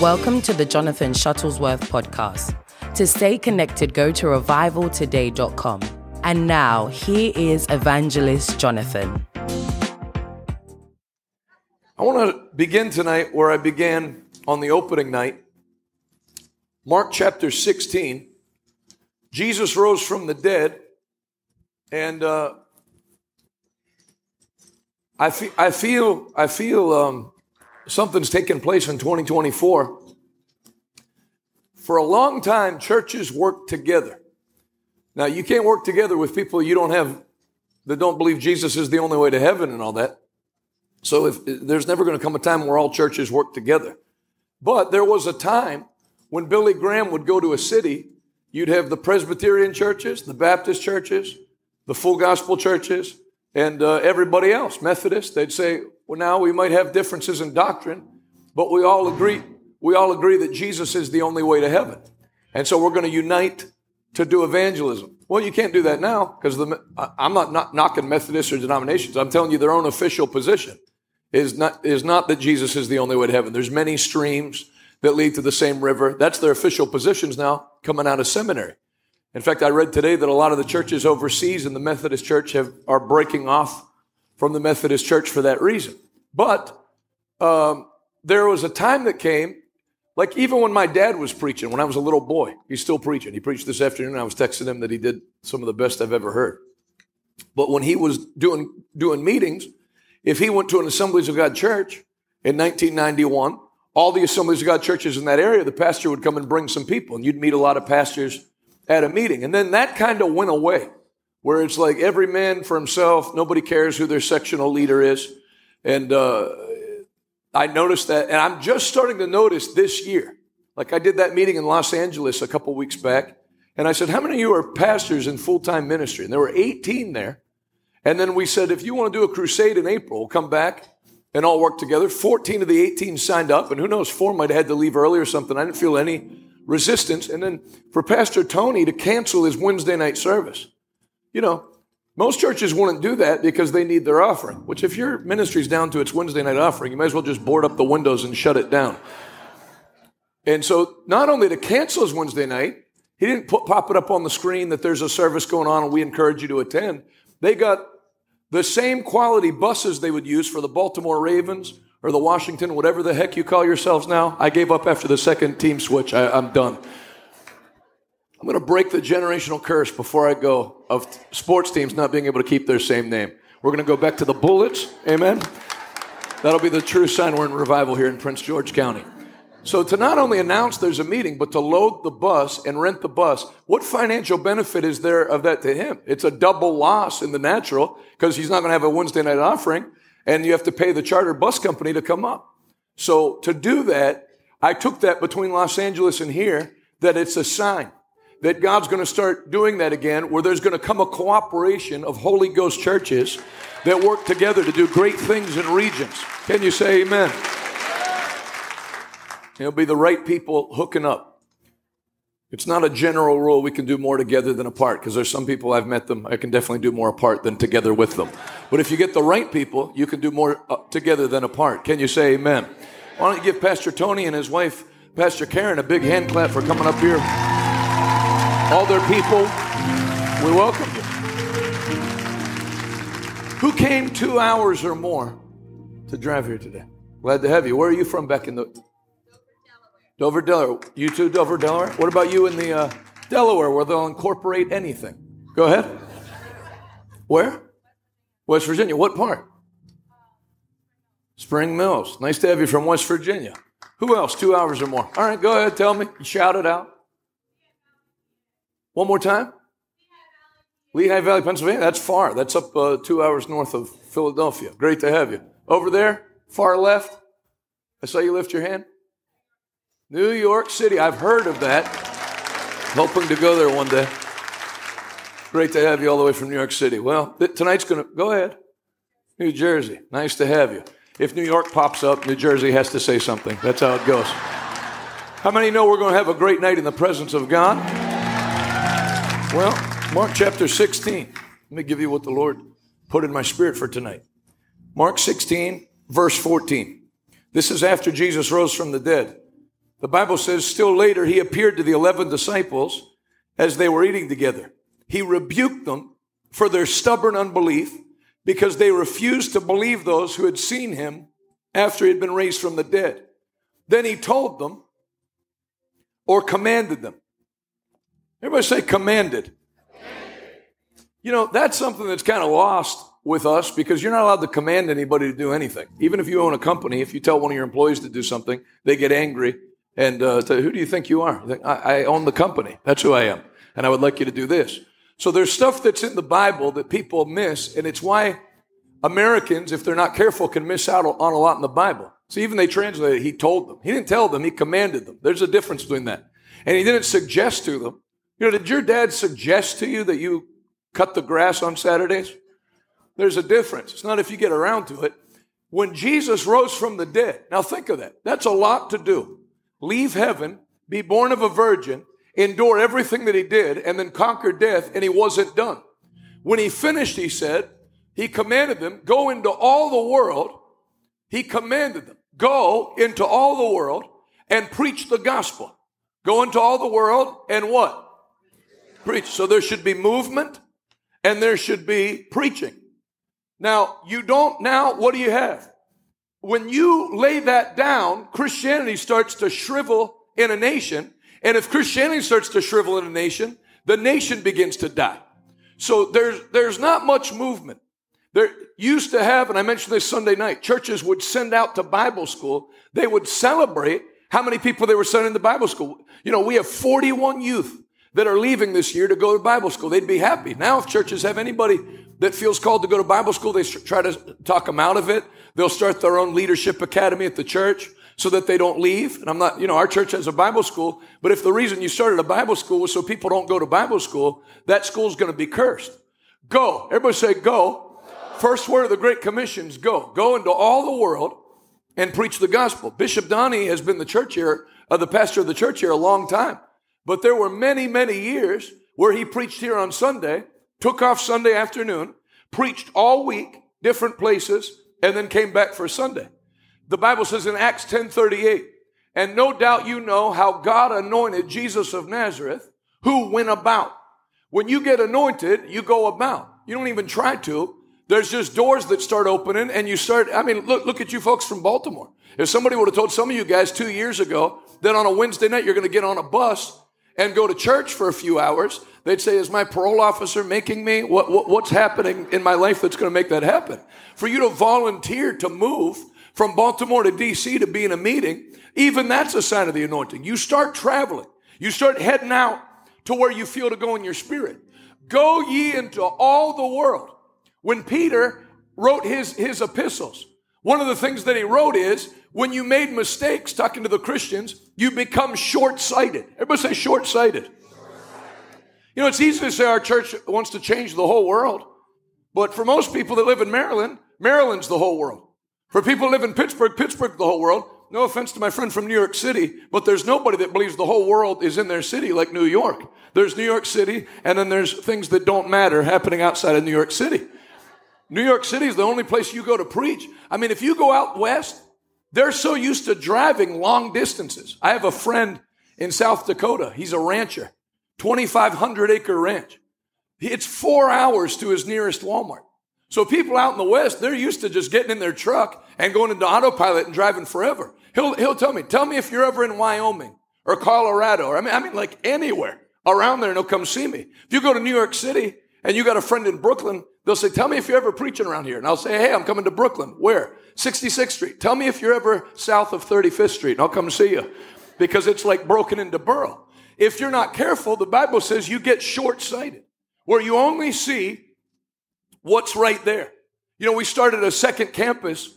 Welcome to the Jonathan Shuttlesworth podcast. To stay connected, go to revivaltoday.com. And now, here is Evangelist Jonathan. I want to begin tonight where I began on the opening night. Mark chapter 16. Jesus rose from the dead, and uh, I, fe- I feel, I feel um, something's taken place in 2024. For a long time, churches worked together. Now, you can't work together with people you don't have, that don't believe Jesus is the only way to heaven and all that. So if there's never going to come a time where all churches work together. But there was a time when Billy Graham would go to a city, you'd have the Presbyterian churches, the Baptist churches, the full gospel churches, and uh, everybody else, Methodist. They'd say, well, now we might have differences in doctrine, but we all agree, we all agree that Jesus is the only way to heaven. And so we're going to unite to do evangelism. Well, you can't do that now because I'm not, not knocking Methodists or denominations. I'm telling you their own official position is not, is not that Jesus is the only way to heaven. There's many streams that lead to the same river. That's their official positions now coming out of seminary. In fact, I read today that a lot of the churches overseas in the Methodist Church have, are breaking off from the Methodist Church for that reason. But um, there was a time that came, like even when my dad was preaching, when I was a little boy, he's still preaching. He preached this afternoon. I was texting him that he did some of the best I've ever heard. But when he was doing doing meetings, if he went to an Assemblies of God church in 1991, all the Assemblies of God churches in that area, the pastor would come and bring some people, and you'd meet a lot of pastors at a meeting. And then that kind of went away, where it's like every man for himself, nobody cares who their sectional leader is. And uh, I noticed that, and I'm just starting to notice this year. Like I did that meeting in Los Angeles a couple weeks back, and I said, How many of you are pastors in full time ministry? And there were 18 there. And then we said, If you want to do a crusade in April, come back and all work together. 14 of the 18 signed up, and who knows, four might have had to leave early or something. I didn't feel any resistance. And then for Pastor Tony to cancel his Wednesday night service. You know, most churches wouldn't do that because they need their offering, which if your ministry's down to its Wednesday night offering, you might as well just board up the windows and shut it down. And so not only to cancel his Wednesday night, he didn't put, pop it up on the screen that there's a service going on and we encourage you to attend. They got the same quality buses they would use for the Baltimore Ravens or the Washington, whatever the heck you call yourselves now. I gave up after the second team switch. I, am done. I'm going to break the generational curse before I go of sports teams not being able to keep their same name. We're going to go back to the Bullets. Amen. That'll be the true sign we're in revival here in Prince George County. So to not only announce there's a meeting, but to load the bus and rent the bus, what financial benefit is there of that to him? It's a double loss in the natural because he's not going to have a Wednesday night offering and you have to pay the charter bus company to come up. So to do that, I took that between Los Angeles and here that it's a sign that God's going to start doing that again, where there's going to come a cooperation of Holy Ghost churches that work together to do great things in regions. Can you say amen? It'll be the right people hooking up. It's not a general rule we can do more together than apart, because there's some people I've met them, I can definitely do more apart than together with them. But if you get the right people, you can do more uh, together than apart. Can you say amen? Why don't you give Pastor Tony and his wife, Pastor Karen, a big hand clap for coming up here? All their people, we welcome you. Who came two hours or more to drive here today? Glad to have you. Where are you from back in the Dover, Delaware. You too, Dover, Delaware? What about you in the uh, Delaware where they'll incorporate anything? Go ahead. Where? West Virginia. What part? Spring Mills. Nice to have you from West Virginia. Who else? Two hours or more. All right, go ahead. Tell me. Shout it out. One more time. Lehigh Valley, Pennsylvania. That's far. That's up uh, two hours north of Philadelphia. Great to have you. Over there, far left. I saw you lift your hand. New York City. I've heard of that. Hoping to go there one day. Great to have you all the way from New York City. Well, tonight's going to go ahead. New Jersey. Nice to have you. If New York pops up, New Jersey has to say something. That's how it goes. How many know we're going to have a great night in the presence of God? Well, Mark chapter 16. Let me give you what the Lord put in my spirit for tonight. Mark 16, verse 14. This is after Jesus rose from the dead. The Bible says, still later, he appeared to the 11 disciples as they were eating together. He rebuked them for their stubborn unbelief because they refused to believe those who had seen him after he had been raised from the dead. Then he told them or commanded them. Everybody say commanded. You know, that's something that's kind of lost with us because you're not allowed to command anybody to do anything. Even if you own a company, if you tell one of your employees to do something, they get angry and uh, say, Who do you think you are? Think, I, I own the company. That's who I am. And I would like you to do this. So there's stuff that's in the Bible that people miss, and it's why Americans, if they're not careful, can miss out on a lot in the Bible. So even they translated, he told them. He didn't tell them, he commanded them. There's a difference between that. And he didn't suggest to them. You know, did your dad suggest to you that you cut the grass on Saturdays? There's a difference. It's not if you get around to it. When Jesus rose from the dead, now think of that. That's a lot to do. Leave heaven, be born of a virgin, endure everything that he did, and then conquer death, and he wasn't done. When he finished, he said, he commanded them, go into all the world. He commanded them, go into all the world and preach the gospel. Go into all the world and what? Preach. So there should be movement and there should be preaching. Now, you don't, now what do you have? When you lay that down, Christianity starts to shrivel in a nation. And if Christianity starts to shrivel in a nation, the nation begins to die. So there's, there's not much movement. There used to have, and I mentioned this Sunday night, churches would send out to Bible school. They would celebrate how many people they were sending to Bible school. You know, we have 41 youth that are leaving this year to go to Bible school. They'd be happy. Now, if churches have anybody that feels called to go to Bible school, they try to talk them out of it. They'll start their own leadership academy at the church so that they don't leave. And I'm not, you know, our church has a Bible school, but if the reason you started a Bible school was so people don't go to Bible school, that school's going to be cursed. Go. Everybody say go. First word of the Great Commission Commissions, go. Go into all the world and preach the gospel. Bishop Donnie has been the church here, uh, the pastor of the church here a long time. But there were many, many years where he preached here on Sunday, took off Sunday afternoon, preached all week, different places, and then came back for Sunday. The Bible says in Acts 10:38, and no doubt you know how God anointed Jesus of Nazareth, who went about. When you get anointed, you go about. You don't even try to. There's just doors that start opening and you start, I mean, look, look at you folks from Baltimore. If somebody would have told some of you guys two years ago that on a Wednesday night you're going to get on a bus and go to church for a few hours, they'd say, Is my parole officer making me? What, what, what's happening in my life that's going to make that happen? For you to volunteer to move from Baltimore to DC to be in a meeting, even that's a sign of the anointing. You start traveling, you start heading out to where you feel to go in your spirit. Go ye into all the world. When Peter wrote his, his epistles, one of the things that he wrote is when you made mistakes talking to the Christians, you become short sighted. Everybody say short sighted. You know, it's easy to say our church wants to change the whole world, but for most people that live in Maryland, Maryland's the whole world. For people live in Pittsburgh, Pittsburgh the whole world. No offense to my friend from New York City, but there's nobody that believes the whole world is in their city like New York. There's New York City, and then there's things that don't matter happening outside of New York City. New York City is the only place you go to preach. I mean, if you go out west, they're so used to driving long distances. I have a friend in South Dakota. He's a rancher, 2,500 acre ranch. It's four hours to his nearest Walmart. So people out in the West, they're used to just getting in their truck and going into autopilot and driving forever. He'll, he'll tell me, tell me if you're ever in Wyoming or Colorado or I mean, I mean like anywhere around there and he'll come see me. If you go to New York City and you got a friend in Brooklyn, they'll say, tell me if you're ever preaching around here. And I'll say, hey, I'm coming to Brooklyn. Where? 66th Street. Tell me if you're ever south of 35th Street and I'll come see you because it's like broken into borough. If you're not careful, the Bible says you get short sighted where you only see what's right there. You know, we started a second campus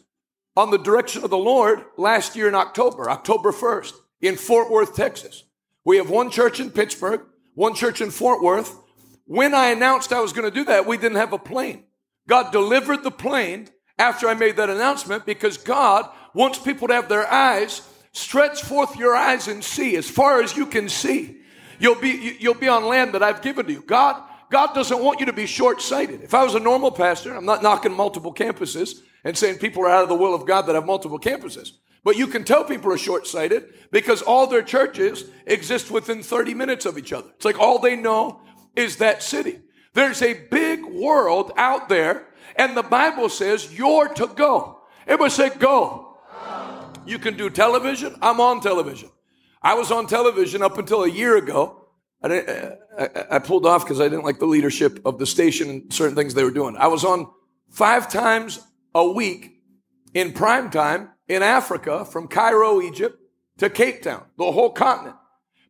on the direction of the Lord last year in October, October 1st, in Fort Worth, Texas. We have one church in Pittsburgh, one church in Fort Worth. When I announced I was going to do that, we didn't have a plane. God delivered the plane after I made that announcement because God wants people to have their eyes stretch forth your eyes and see as far as you can see. You'll be you'll be on land that I've given to you. God God doesn't want you to be short-sighted. If I was a normal pastor, I'm not knocking multiple campuses and saying people are out of the will of God that have multiple campuses. But you can tell people are short sighted because all their churches exist within 30 minutes of each other. It's like all they know is that city. There's a big world out there, and the Bible says you're to go. Everybody say, go. You can do television. I'm on television. I was on television up until a year ago. I, I, I pulled off because I didn't like the leadership of the station and certain things they were doing. I was on five times a week in prime time in Africa from Cairo, Egypt to Cape Town, the whole continent.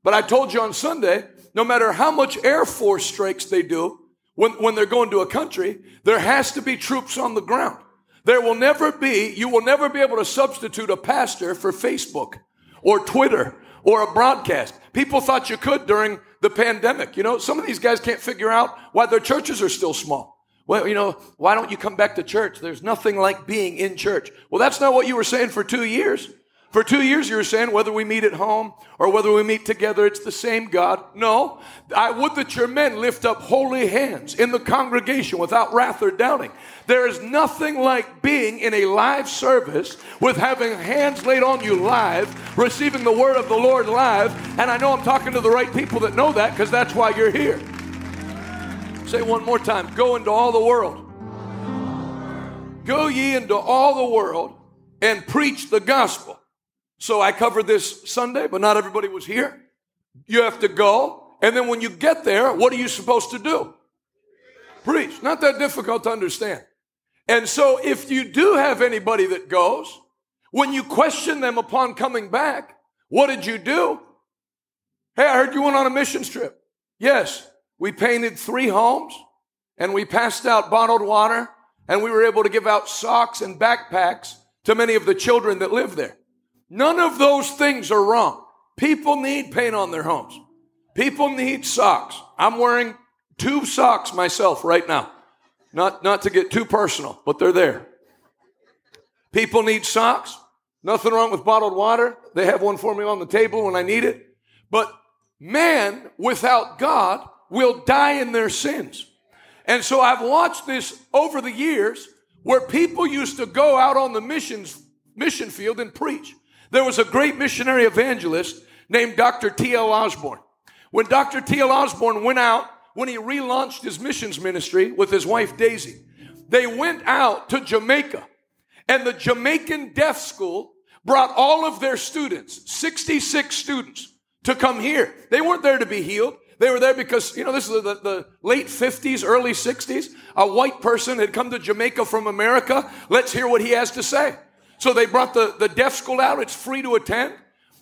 But I told you on Sunday, no matter how much Air Force strikes they do when, when they're going to a country, there has to be troops on the ground. There will never be, you will never be able to substitute a pastor for Facebook or Twitter or a broadcast. People thought you could during the pandemic. You know, some of these guys can't figure out why their churches are still small. Well, you know, why don't you come back to church? There's nothing like being in church. Well, that's not what you were saying for two years. For two years, you were saying whether we meet at home or whether we meet together, it's the same God. No, I would that your men lift up holy hands in the congregation without wrath or doubting. There is nothing like being in a live service with having hands laid on you live, receiving the word of the Lord live. And I know I'm talking to the right people that know that because that's why you're here. Say one more time go into all the world. Go ye into all the world and preach the gospel. So I covered this Sunday, but not everybody was here. You have to go. And then when you get there, what are you supposed to do? Preach. Not that difficult to understand. And so if you do have anybody that goes, when you question them upon coming back, what did you do? Hey, I heard you went on a mission trip. Yes, we painted three homes and we passed out bottled water and we were able to give out socks and backpacks to many of the children that live there. None of those things are wrong. People need paint on their homes. People need socks. I'm wearing two socks myself right now. Not, not to get too personal, but they're there. People need socks. Nothing wrong with bottled water. They have one for me on the table when I need it. But man without God will die in their sins. And so I've watched this over the years where people used to go out on the missions, mission field and preach. There was a great missionary evangelist named Dr. T.L. Osborn. When Dr. T.L. Osborn went out, when he relaunched his missions ministry with his wife Daisy, they went out to Jamaica. And the Jamaican Deaf School brought all of their students, 66 students, to come here. They weren't there to be healed. They were there because, you know, this is the, the, late 50s, early 60s. A white person had come to Jamaica from America. Let's hear what he has to say. So they brought the, the deaf school out. It's free to attend.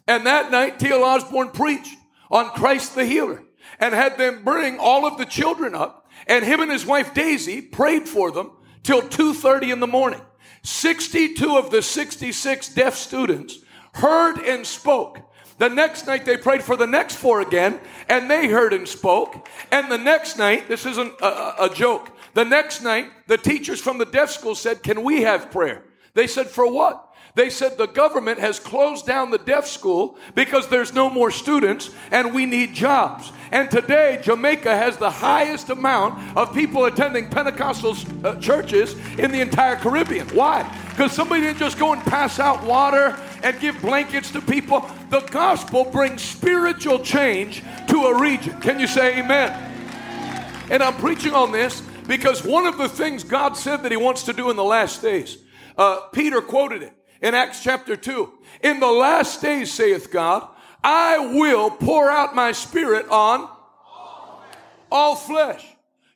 And that night, T.L. Osborn preached on Christ the healer and had them bring all of the children up. And him and his wife Daisy prayed for them till 2.30 in the morning. 62 of the 66 deaf students heard and spoke. The next night they prayed for the next four again, and they heard and spoke. And the next night, this isn't a, a, joke, the next night the teachers from the deaf school said, Can we have prayer? They said, For what? They said the government has closed down the deaf school because there's no more students and we need jobs. And today, Jamaica has the highest amount of people attending Pentecostal uh, churches in the entire Caribbean. Why? Because somebody didn't just go and pass out water and give blankets to people. The gospel brings spiritual change to a region. Can you say amen? And I'm preaching on this because one of the things God said that He wants to do in the last days uh, Peter quoted it in Acts chapter 2. In the last days, saith God, I will pour out my spirit on all flesh.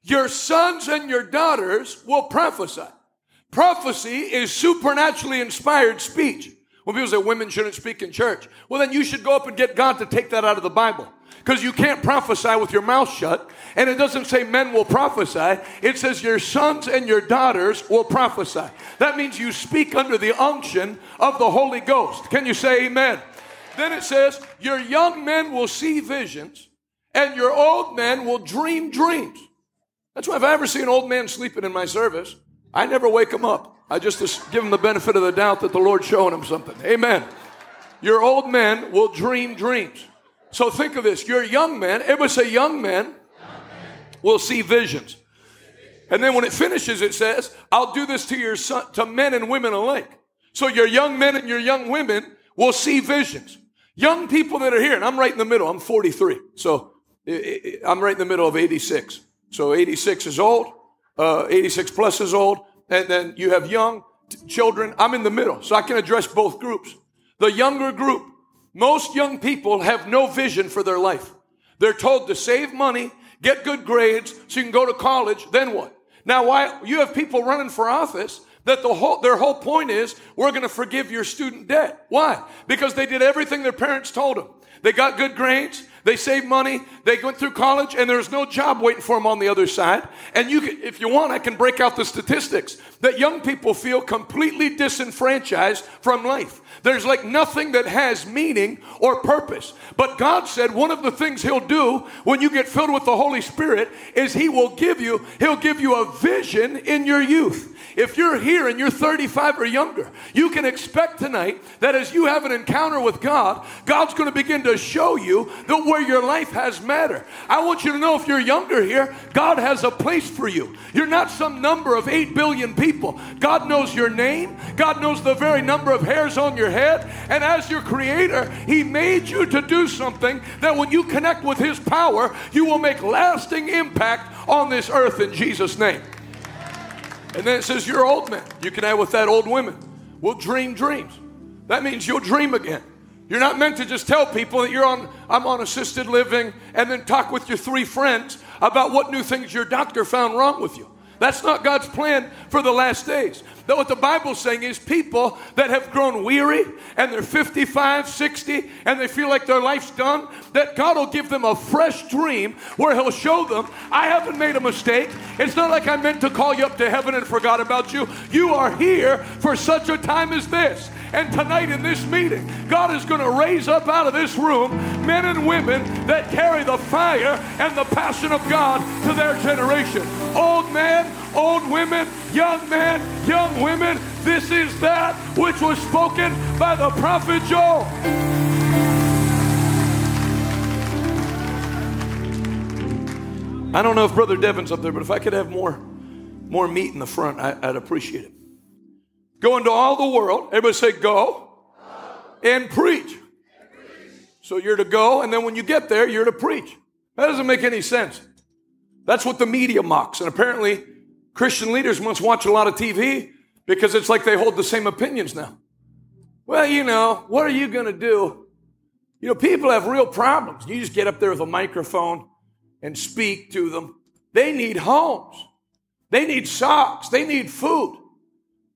Your sons and your daughters will prophesy. Prophecy is supernaturally inspired speech. When people say women shouldn't speak in church, well, then you should go up and get God to take that out of the Bible because you can't prophesy with your mouth shut. And it doesn't say men will prophesy, it says your sons and your daughters will prophesy. That means you speak under the unction of the Holy Ghost. Can you say amen? Then it says, Your young men will see visions, and your old men will dream dreams. That's why if I ever see an old man sleeping in my service, I never wake him up. I just give him the benefit of the doubt that the Lord's showing him something. Amen. Your old men will dream dreams. So think of this. You're a young men. Everybody say young men will see visions. And then when it finishes, it says, I'll do this to your son, to men and women alike. So your young men and your young women will see visions. Young people that are here, and I'm right in the middle. I'm 43. So I'm right in the middle of 86. So 86 is old, uh, 86 plus is old, and then you have young t- children. I'm in the middle, so I can address both groups. The younger group, most young people have no vision for their life. They're told to save money, get good grades, so you can go to college, then what? Now, why you have people running for office that the whole, their whole point is we're going to forgive your student debt. Why? Because they did everything their parents told them. They got good grades. They saved money. They went through college and there's no job waiting for them on the other side. And you can, if you want, I can break out the statistics that young people feel completely disenfranchised from life. There's like nothing that has meaning or purpose. But God said one of the things He'll do when you get filled with the Holy Spirit is He will give you, He'll give you a vision in your youth. If you're here and you're 35 or younger, you can expect tonight that as you have an encounter with God, God's going to begin to show you that where your life has matter. I want you to know if you're younger here, God has a place for you. You're not some number of 8 billion people. God knows your name, God knows the very number of hairs on your head, and as your creator, He made you to do something that when you connect with His power, you will make lasting impact on this earth in Jesus' name. And then it says, You're old men. You can add with that old women. We'll dream dreams. That means you'll dream again. You're not meant to just tell people that you're on, I'm on assisted living and then talk with your three friends about what new things your doctor found wrong with you. That's not God's plan for the last days. That what the Bible's saying is people that have grown weary and they're 55, 60, and they feel like their life's done, that God will give them a fresh dream where He'll show them, I haven't made a mistake. It's not like I meant to call you up to heaven and forgot about you. You are here for such a time as this. And tonight in this meeting, God is going to raise up out of this room men and women that carry the fire and the passion of God to their generation. Old men, old women, young men, young women. This is that which was spoken by the prophet Joel. I don't know if Brother Devin's up there, but if I could have more, more meat in the front, I, would appreciate it. Go into all the world. Everybody say, go, and preach. So you're to go, and then when you get there, you're to preach. That doesn't make any sense. That's what the media mocks. And apparently, Christian leaders must watch a lot of TV because it's like they hold the same opinions now. Well, you know, what are you going to do? You know, people have real problems. You just get up there with a microphone and speak to them. They need homes. They need socks. They need food.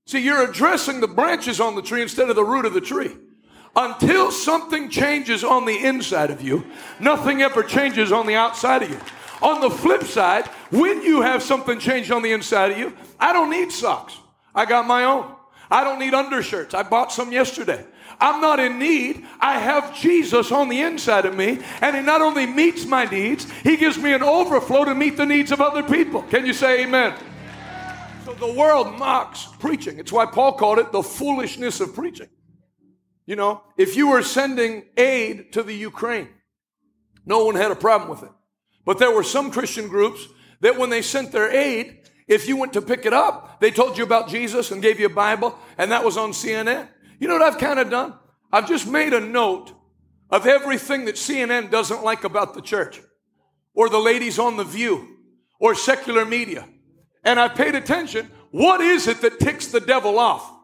See, you're addressing the branches on the tree instead of the root of the tree. Until something changes on the inside of you, nothing ever changes on the outside of you. On the flip side, when you have something change on the inside of you, I don't need socks. I got my own. I don't need undershirts. I bought some yesterday. I'm not in need. I have Jesus on the inside of me, and He not only meets my needs, He gives me an overflow to meet the needs of other people. Can you say amen? So the world mocks preaching. It's why Paul called it the foolishness of preaching. You know, if you were sending aid to the Ukraine, no one had a problem with it. But there were some Christian groups that when they sent their aid, if you went to pick it up, they told you about Jesus and gave you a Bible, and that was on CNN. You know what I've kind of done? I've just made a note of everything that CNN doesn't like about the church, or the ladies on The View, or secular media and I paid attention. What is it that ticks the devil off?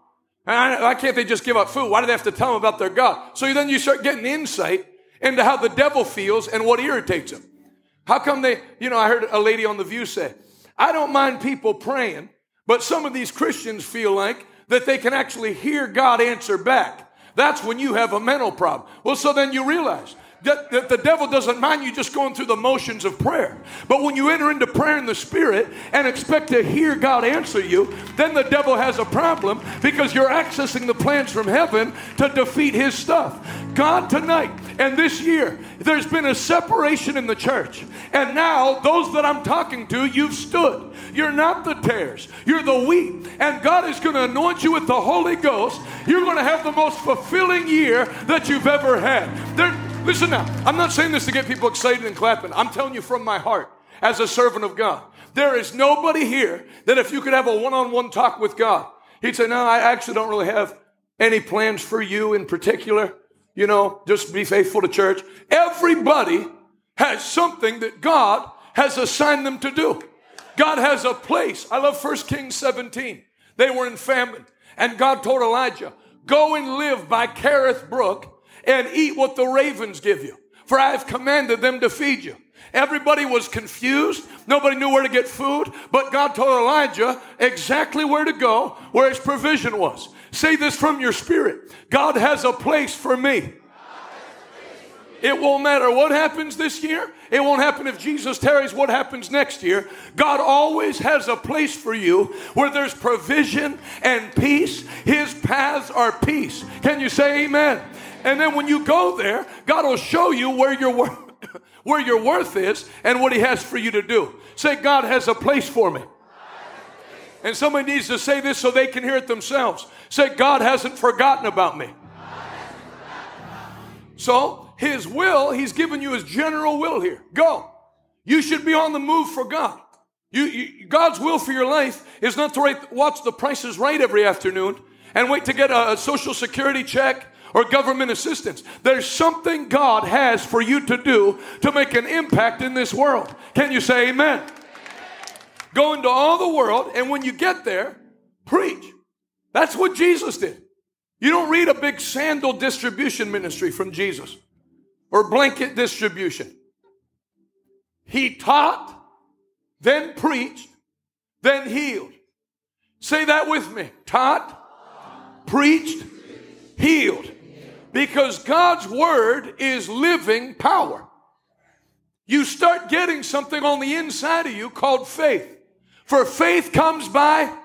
why can't they just give up food? Why do they have to tell them about their God? So then you start getting insight into how the devil feels and what irritates him. How come they, you know, I heard a lady on The View say, I don't mind people praying, but some of these Christians feel like that they can actually hear God answer back. That's when you have a mental problem. Well, so then you realize that, the devil doesn't mind you just going through the motions of prayer. But when you enter into prayer in the Spirit and expect to hear God answer you, then the devil has a problem because you're accessing the plans from heaven to defeat his stuff. God, tonight and this year, there's been a separation in the church. And now, those that I'm talking to, you've stood. You're not the tares, you're the wheat. And God is going to anoint you with the Holy Ghost. You're going to have the most fulfilling year that you've ever had. Listen now, I'm not saying this to get people excited and clapping. I'm telling you from my heart as a servant of God. There is nobody here that if you could have a one on one talk with God, he'd say, No, I actually don't really have Any plans for you in particular? You know, just be faithful to church. Everybody has something that God has assigned them to do. God has a place. I love 1 Kings 17. They were in famine, and God told Elijah, Go and live by Kerith Brook and eat what the ravens give you, for I have commanded them to feed you. Everybody was confused. Nobody knew where to get food, but God told Elijah exactly where to go, where his provision was. Say this from your spirit God has a place for me. It won't matter what happens this year. It won't happen if Jesus tarries what happens next year. God always has a place for you where there's provision and peace. His paths are peace. Can you say amen? And then when you go there, God will show you where your worth, where your worth is and what he has for you to do. Say God has a place for me. And somebody needs to say this so they can hear it themselves. Say God hasn't forgotten about me. So, his will, He's given you His general will here. Go. You should be on the move for God. You, you, God's will for your life is not to write, watch the Price Is Right every afternoon and wait to get a, a social security check or government assistance. There's something God has for you to do to make an impact in this world. Can you say amen? Go into all the world, and when you get there, preach. That's what Jesus did. You don't read a big sandal distribution ministry from Jesus or blanket distribution. He taught, then preached, then healed. Say that with me. Taught, preached, healed. Because God's word is living power. You start getting something on the inside of you called faith. For faith comes by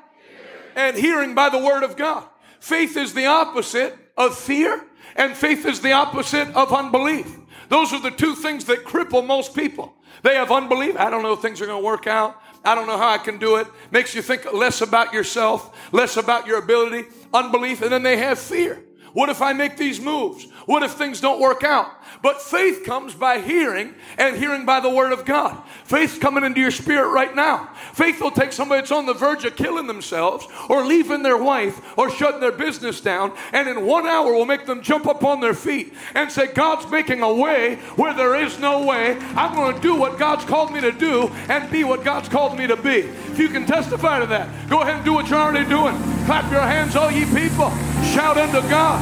and hearing by the word of God. Faith is the opposite of fear, and faith is the opposite of unbelief. Those are the two things that cripple most people. They have unbelief. I don't know if things are going to work out. I don't know how I can do it. Makes you think less about yourself, less about your ability, unbelief, and then they have fear. What if I make these moves? What if things don't work out? But faith comes by hearing and hearing by the word of God. Faith's coming into your spirit right now. Faith will take somebody that's on the verge of killing themselves or leaving their wife or shutting their business down and in one hour will make them jump up on their feet and say, God's making a way where there is no way. I'm going to do what God's called me to do and be what God's called me to be. If you can testify to that, go ahead and do what you're already doing. Clap your hands, all ye people. Shout unto God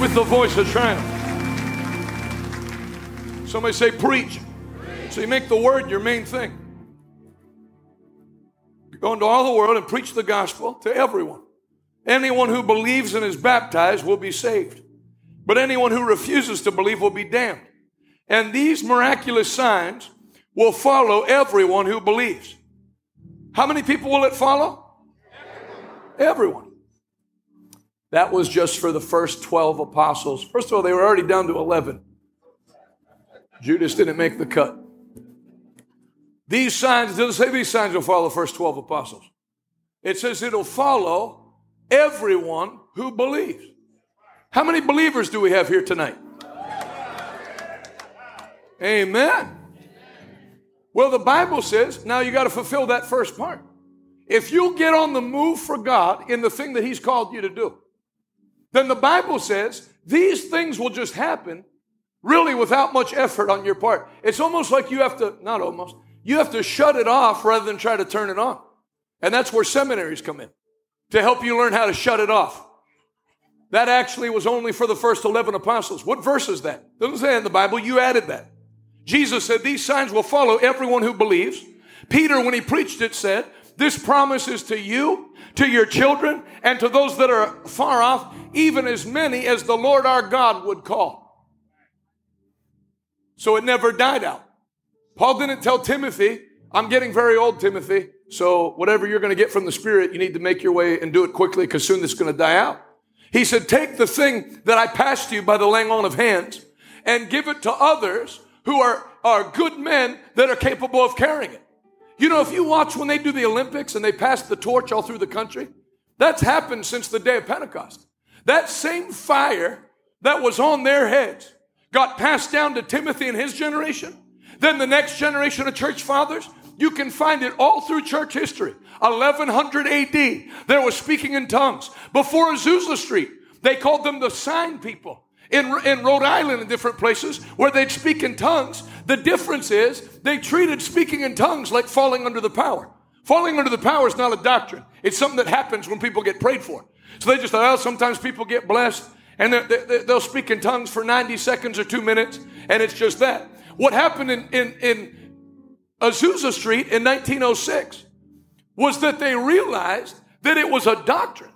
with the voice of triumph. Somebody say, preach. preach. So you make the word your main thing. Go into all the world and preach the gospel to everyone. Anyone who believes and is baptized will be saved. But anyone who refuses to believe will be damned. And these miraculous signs will follow everyone who believes. How many people will it follow? Everyone. everyone. That was just for the first 12 apostles. First of all, they were already down to 11. Judas didn't make the cut. These signs, doesn't say these signs will follow the first 12 apostles. It says it'll follow everyone who believes. How many believers do we have here tonight? Amen. Well, the Bible says now you got to fulfill that first part. If you get on the move for God in the thing that He's called you to do, then the Bible says these things will just happen really without much effort on your part. It's almost like you have to, not almost, you have to shut it off rather than try to turn it on. And that's where seminaries come in to help you learn how to shut it off. That actually was only for the first 11 apostles. What verse is that? Doesn't say in the Bible. You added that. Jesus said, These signs will follow everyone who believes. Peter, when he preached it, said, This promise is to you, to your children, and to those that are far off, even as many as the Lord our God would call. So it never died out. Paul didn't tell Timothy, I'm getting very old, Timothy. So whatever you're going to get from the Spirit, you need to make your way and do it quickly because soon it's going to die out. He said, take the thing that I passed you by the laying on of hands and give it to others who are, are good men that are capable of carrying it. You know, if you watch when they do the Olympics and they pass the torch all through the country, that's happened since the day of Pentecost. That same fire that was on their heads got passed down to Timothy and his generation. Then the next generation of church fathers You can find it all through church history. 1100 AD, there was speaking in tongues. Before Azusa Street, they called them the sign people. In, in Rhode Island and different places where they'd speak in tongues, the difference is they treated speaking in tongues like falling under the power. Falling under the power is not a doctrine. It's something that happens when people get prayed for. So they just thought, well, sometimes people get blessed and they, will speak in tongues for 90 seconds or two minutes, and it's just that. What happened in, in, in Azusa Street in 1906 was that they realized that it was a doctrine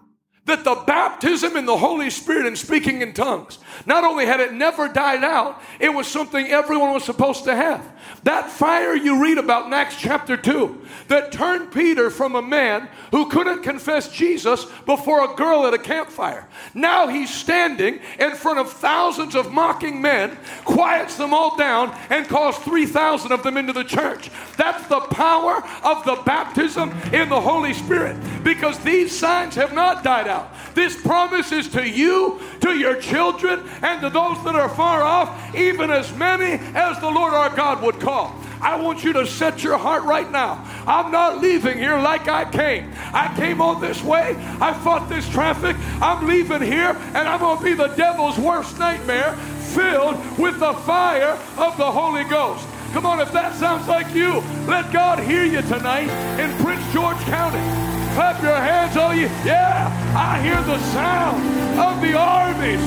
that the baptism in the Holy Spirit and speaking in tongues, not only had it never died out, it was something everyone was supposed to have. That fire you read about in Acts chapter 2 that turned Peter from a man who couldn't confess Jesus before a girl at a campfire. Now he's standing in front of thousands of mocking men, quiets them all down, and calls 3,000 of them into the church. That's the power of the baptism in the Holy Spirit because these signs have not died out. This promise is to you, to your children, and to those that are far off, even as many as the Lord our God would call. I want you to set your heart right now. I'm not leaving here like I came. I came on this way. I fought this traffic. I'm leaving here and I'm going to be the devil's worst nightmare filled with the fire of the Holy Ghost. Come on, if that sounds like you, let God hear you tonight in Prince George County. Clap your hands, all you. Yeah, I hear the sound of the armies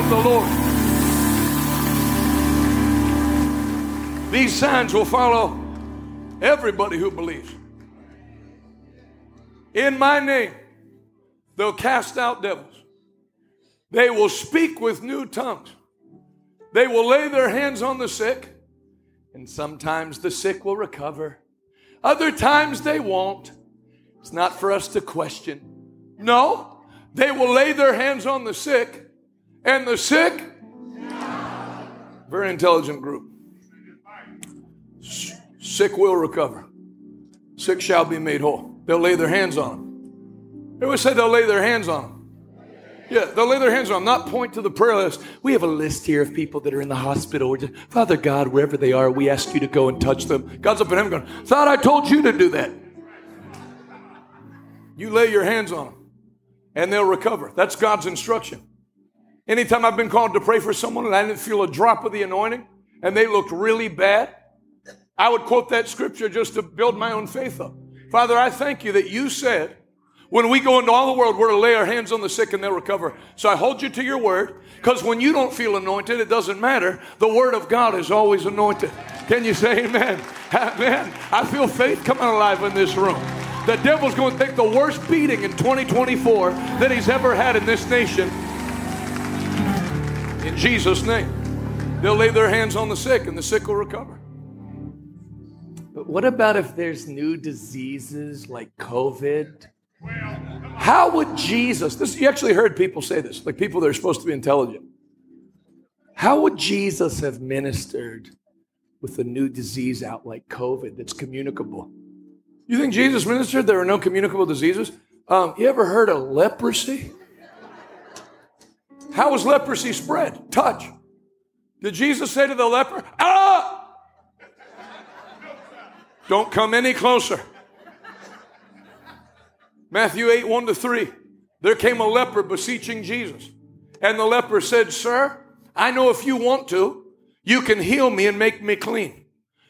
of the Lord. These signs will follow everybody who believes. In my name, they'll cast out devils. They will speak with new tongues. They will lay their hands on the sick, and sometimes the sick will recover. Other times they won't. It's not for us to question. No, they will lay their hands on the sick, and the sick, very intelligent group. Sick will recover. Sick shall be made whole. They'll lay their hands on them. They always say they'll lay their hands on them. Yeah, they'll lay their hands on them, not point to the prayer list. We have a list here of people that are in the hospital. Just, Father God, wherever they are, we ask you to go and touch them. God's up in heaven going, Thought I told you to do that. You lay your hands on them and they'll recover. That's God's instruction. Anytime I've been called to pray for someone and I didn't feel a drop of the anointing and they looked really bad, I would quote that scripture just to build my own faith up. Father, I thank you that you said when we go into all the world, we're to lay our hands on the sick and they'll recover. So I hold you to your word because when you don't feel anointed, it doesn't matter. The word of God is always anointed. Can you say amen? Amen. I feel faith coming alive in this room. The devil's going to take the worst beating in 2024 that he's ever had in this nation. In Jesus' name. They'll lay their hands on the sick and the sick will recover. But what about if there's new diseases like COVID? How would Jesus, this you actually heard people say this, like people that are supposed to be intelligent. How would Jesus have ministered with a new disease out like COVID that's communicable? You think Jesus ministered there are no communicable diseases? Um, you ever heard of leprosy? How was leprosy spread? Touch. Did Jesus say to the leper, ah, don't come any closer. Matthew 8, 1 to 3. There came a leper beseeching Jesus. And the leper said, Sir, I know if you want to, you can heal me and make me clean.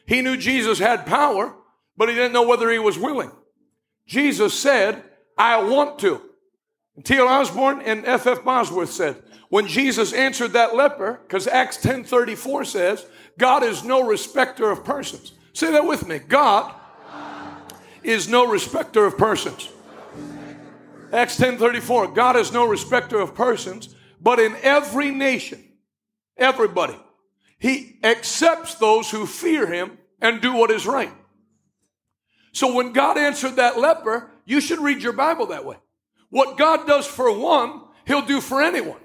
He knew Jesus had power, but he didn't know whether he was willing. Jesus said, I want to. T.L. Osborn and F.F. Bosworth said, when Jesus answered that leper, because Acts 10.34 says, God is no respecter of persons. Say that with me. God is no respecter of persons. Acts 10:34. God is no respecter of persons, but in every nation, everybody, he accepts those who fear him and do what is right. So when God answered that leper, you should read your Bible that way. What God does for one, he'll do for anyone.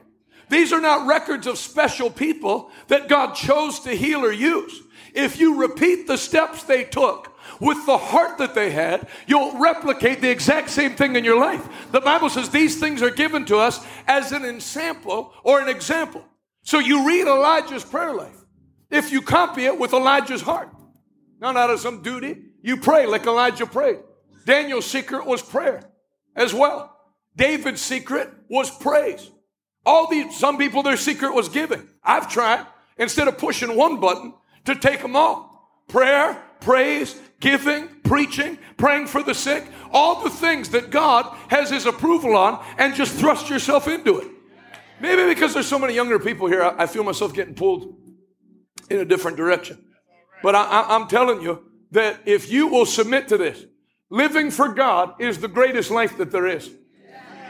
These are not records of special people that God chose to heal or use. If you repeat the steps they took with the heart that they had, you'll replicate the exact same thing in your life. The Bible says these things are given to us as an ensample or an example. So you read Elijah's prayer life. If you copy it with Elijah's heart, not out of some duty. You pray like Elijah prayed. Daniel's secret was prayer as well. David's secret was praise. All these, some people, their secret was giving. I've tried, instead of pushing one button, to take them all. Prayer, praise, giving, preaching, praying for the sick, all the things that God has His approval on, and just thrust yourself into it. Maybe because there's so many younger people here, I feel myself getting pulled in a different direction. But I, am telling you that if you will submit to this, living for God is the greatest life that there is.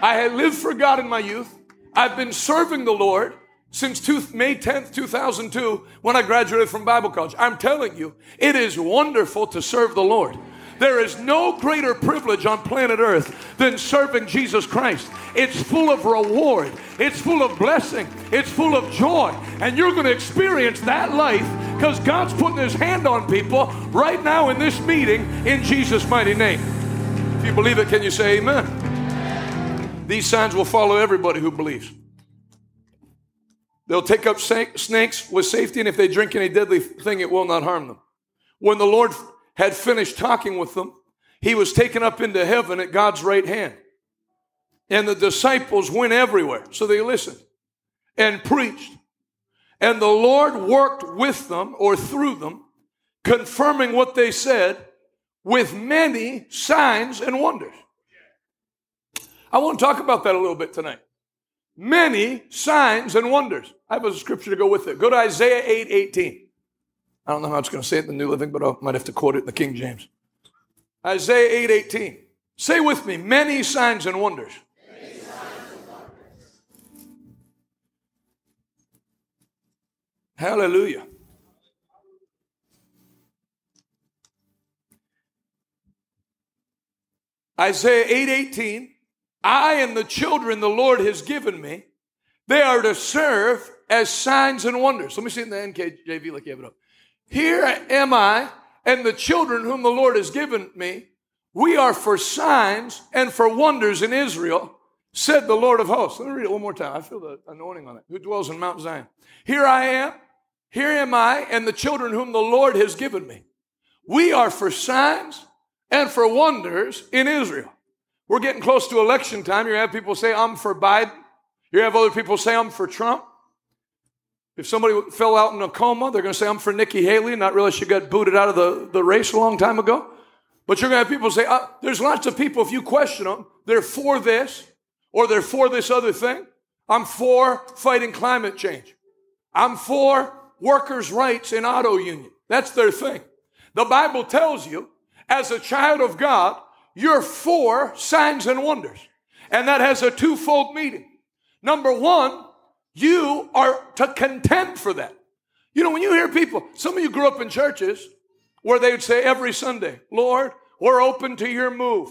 I had lived for God in my youth. I've been serving the Lord since two, May 10th, 2002, when I graduated from Bible college. I'm telling you, it is wonderful to serve the Lord. There is no greater privilege on planet Earth than serving Jesus Christ. It's full of reward, it's full of blessing, it's full of joy. And you're going to experience that life because God's putting His hand on people right now in this meeting in Jesus' mighty name. If you believe it, can you say amen? These signs will follow everybody who believes. They'll take up snakes with safety, and if they drink any deadly thing, it will not harm them. When the Lord had finished talking with them, he was taken up into heaven at God's right hand. And the disciples went everywhere. So they listened and preached. And the Lord worked with them or through them, confirming what they said with many signs and wonders. I want to talk about that a little bit tonight. Many signs and wonders. I have a scripture to go with it. Go to Isaiah 8 18. I don't know how it's going to say it in the New Living, but I might have to quote it in the King James. Isaiah 8 18. Say with me, many signs and wonders. Hallelujah. Isaiah 8:18 I and the children the Lord has given me they are to serve as signs and wonders. Let me see it in the NKJV like you have it up. Here am I and the children whom the Lord has given me. We are for signs and for wonders in Israel, said the Lord of hosts. Let me read it one more time. I feel the anointing on it. Who dwells in Mount Zion? Here I am. Here am I and the children whom the Lord has given me. We are for signs and for wonders in Israel. We're getting close to election time. You have people say, I'm for Biden. You have other people say, I'm for Trump. If somebody fell out in a coma, they're going to say, I'm for Nikki Haley, not realize she got booted out of the, the race a long time ago. But you're going to have people say, uh, there's lots of people, if you question them, they're for this or they're for this other thing. I'm for fighting climate change. I'm for workers' rights in auto union. That's their thing. The Bible tells you, as a child of God, you're for signs and wonders. And that has a twofold meaning. Number one, you are to contend for that. You know, when you hear people, some of you grew up in churches where they would say every Sunday, Lord, we're open to your move.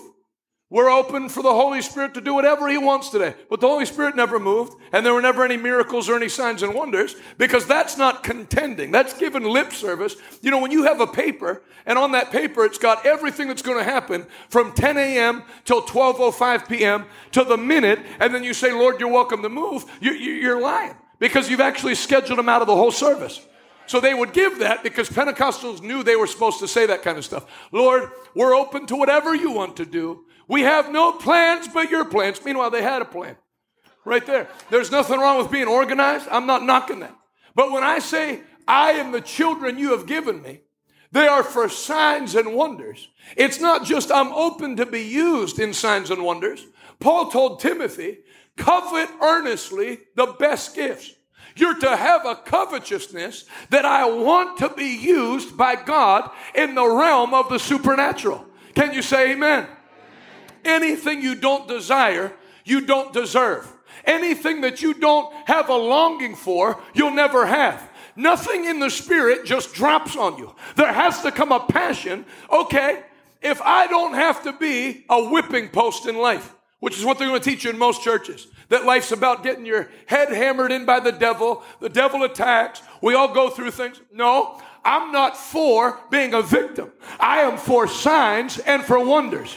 We're open for the Holy Spirit to do whatever He wants today. But the Holy Spirit never moved, and there were never any miracles or any signs and wonders because that's not contending. That's giving lip service. You know, when you have a paper, and on that paper it's got everything that's going to happen from 10 a.m. till 12.05 p.m. to the minute, and then you say, Lord, you're welcome to move, you're lying because you've actually scheduled them out of the whole service. So they would give that because Pentecostals knew they were supposed to say that kind of stuff. Lord, we're open to whatever you want to do. We have no plans but your plans. Meanwhile, they had a plan. Right there. There's nothing wrong with being organized. I'm not knocking that. But when I say, I am the children you have given me, they are for signs and wonders. It's not just I'm open to be used in signs and wonders. Paul told Timothy, covet earnestly the best gifts. You're to have a covetousness that I want to be used by God in the realm of the supernatural. Can you say amen? Anything you don't desire, you don't deserve. Anything that you don't have a longing for, you'll never have. Nothing in the spirit just drops on you. There has to come a passion. Okay, if I don't have to be a whipping post in life, which is what they're going to teach you in most churches, that life's about getting your head hammered in by the devil, the devil attacks, we all go through things. No, I'm not for being a victim. I am for signs and for wonders.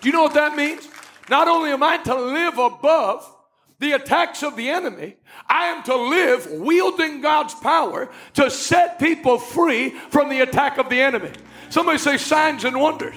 Do you know what that means? Not only am I to live above, the attacks of the enemy. I am to live wielding God's power to set people free from the attack of the enemy. Somebody say signs and wonders.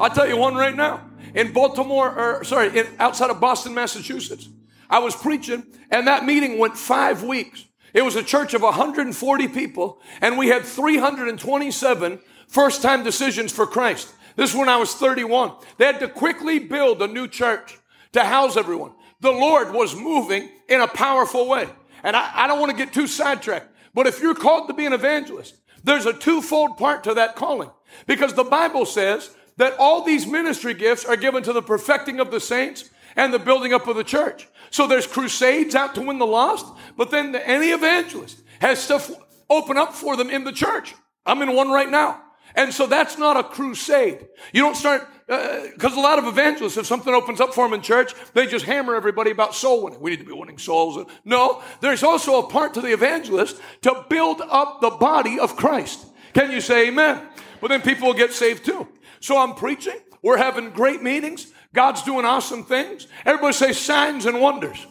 I'll tell you one right now. In Baltimore, or sorry, in, outside of Boston, Massachusetts, I was preaching, and that meeting went five weeks. It was a church of 140 people, and we had 327 first time decisions for Christ. This is when I was 31. They had to quickly build a new church to house everyone. The Lord was moving in a powerful way. And I, I don't want to get too sidetracked, but if you're called to be an evangelist, there's a twofold part to that calling. Because the Bible says that all these ministry gifts are given to the perfecting of the saints and the building up of the church. So there's crusades out to win the lost, but then any evangelist has stuff open up for them in the church. I'm in one right now. And so that's not a crusade. You don't start, because uh, a lot of evangelists, if something opens up for them in church, they just hammer everybody about soul winning. We need to be winning souls. No, there's also a part to the evangelist to build up the body of Christ. Can you say amen? But then people will get saved too. So I'm preaching. We're having great meetings. God's doing awesome things. Everybody say signs and wonders.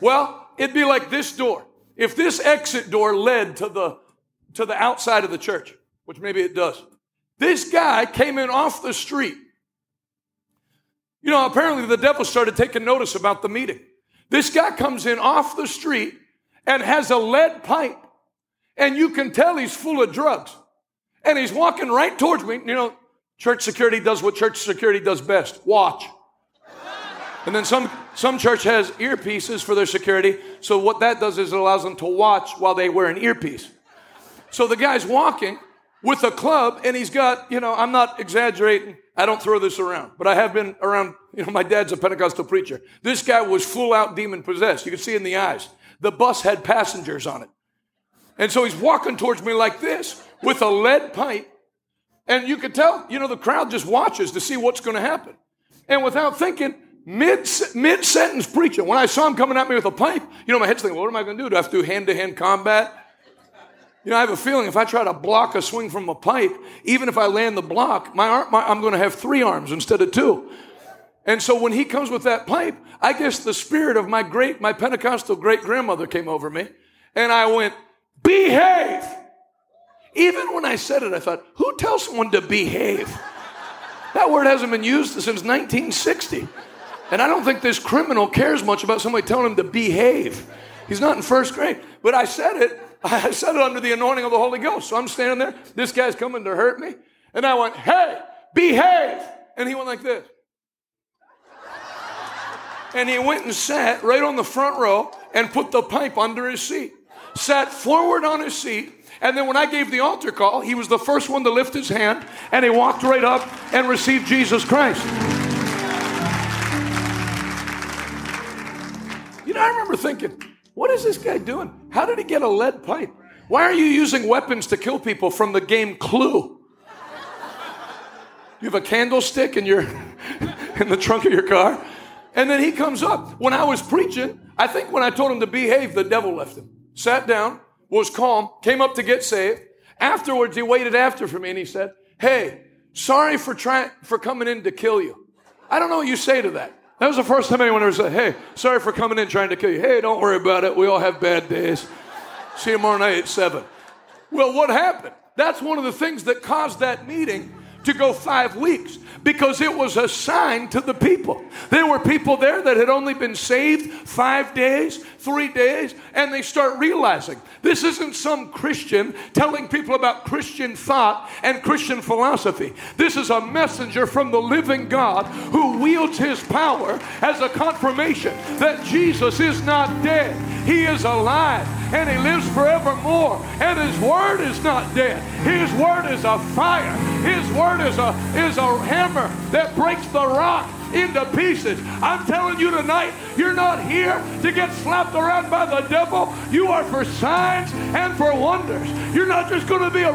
Well, it'd be like this door. If this exit door led to the, to the outside of the church, which maybe it does, this guy came in off the street. You know, apparently the devil started taking notice about the meeting. This guy comes in off the street and has a lead pipe, and you can tell he's full of drugs. And he's walking right towards me. You know, church security does what church security does best watch. And then some, some church has earpieces for their security. So what that does is it allows them to watch while they wear an earpiece. So the guy's walking with a club and he's got, you know, I'm not exaggerating. I don't throw this around, but I have been around, you know, my dad's a Pentecostal preacher. This guy was full out demon possessed. You can see in the eyes. The bus had passengers on it. And so he's walking towards me like this with a lead pipe. And you could tell, you know, the crowd just watches to see what's going to happen. And without thinking, mid mid sentence preaching, when I saw him coming at me with a pipe, you know, my head's thinking, what am I going to do? Do I have to do hand to hand combat? You know, I have a feeling if I try to block a swing from a pipe, even if I land the block, my arm, my, I'm going to have three arms instead of two. And so when he comes with that pipe, I guess the spirit of my great, my Pentecostal great grandmother came over me, and I went, behave. Even when I said it, I thought, who tells someone to behave? That word hasn't been used since 1960. And I don't think this criminal cares much about somebody telling him to behave. He's not in first grade. But I said it, I said it under the anointing of the Holy Ghost. So I'm standing there, this guy's coming to hurt me. And I went, hey, behave. And he went like this. And he went and sat right on the front row and put the pipe under his seat. Sat forward on his seat and then when I gave the altar call, he was the first one to lift his hand and he walked right up and received Jesus Christ. You know, I remember thinking, what is this guy doing? How did he get a lead pipe? Why are you using weapons to kill people from the game Clue? You have a candlestick in your in the trunk of your car? And then he comes up. When I was preaching, I think when I told him to behave, the devil left him. Sat down, was calm, came up to get saved. Afterwards, he waited after for me and he said, Hey, sorry for trying for coming in to kill you. I don't know what you say to that. That was the first time anyone ever said, Hey, sorry for coming in trying to kill you. Hey, don't worry about it. We all have bad days. See you tomorrow night at seven. Well, what happened? That's one of the things that caused that meeting to go five weeks because it was a sign to the people. There were people there that had only been saved five days, three days, and they start realizing this isn't some Christian telling people about Christian thought and Christian philosophy. This is a messenger from the living God who wields his power as a confirmation that Jesus is not dead, he is alive and he lives forevermore. And his word is not dead. His word is a fire. His word is a is a hammer that breaks the rock into pieces. I'm telling you tonight, you're not here to get slapped around by the devil. You are for signs and for wonders. You're not just going to be a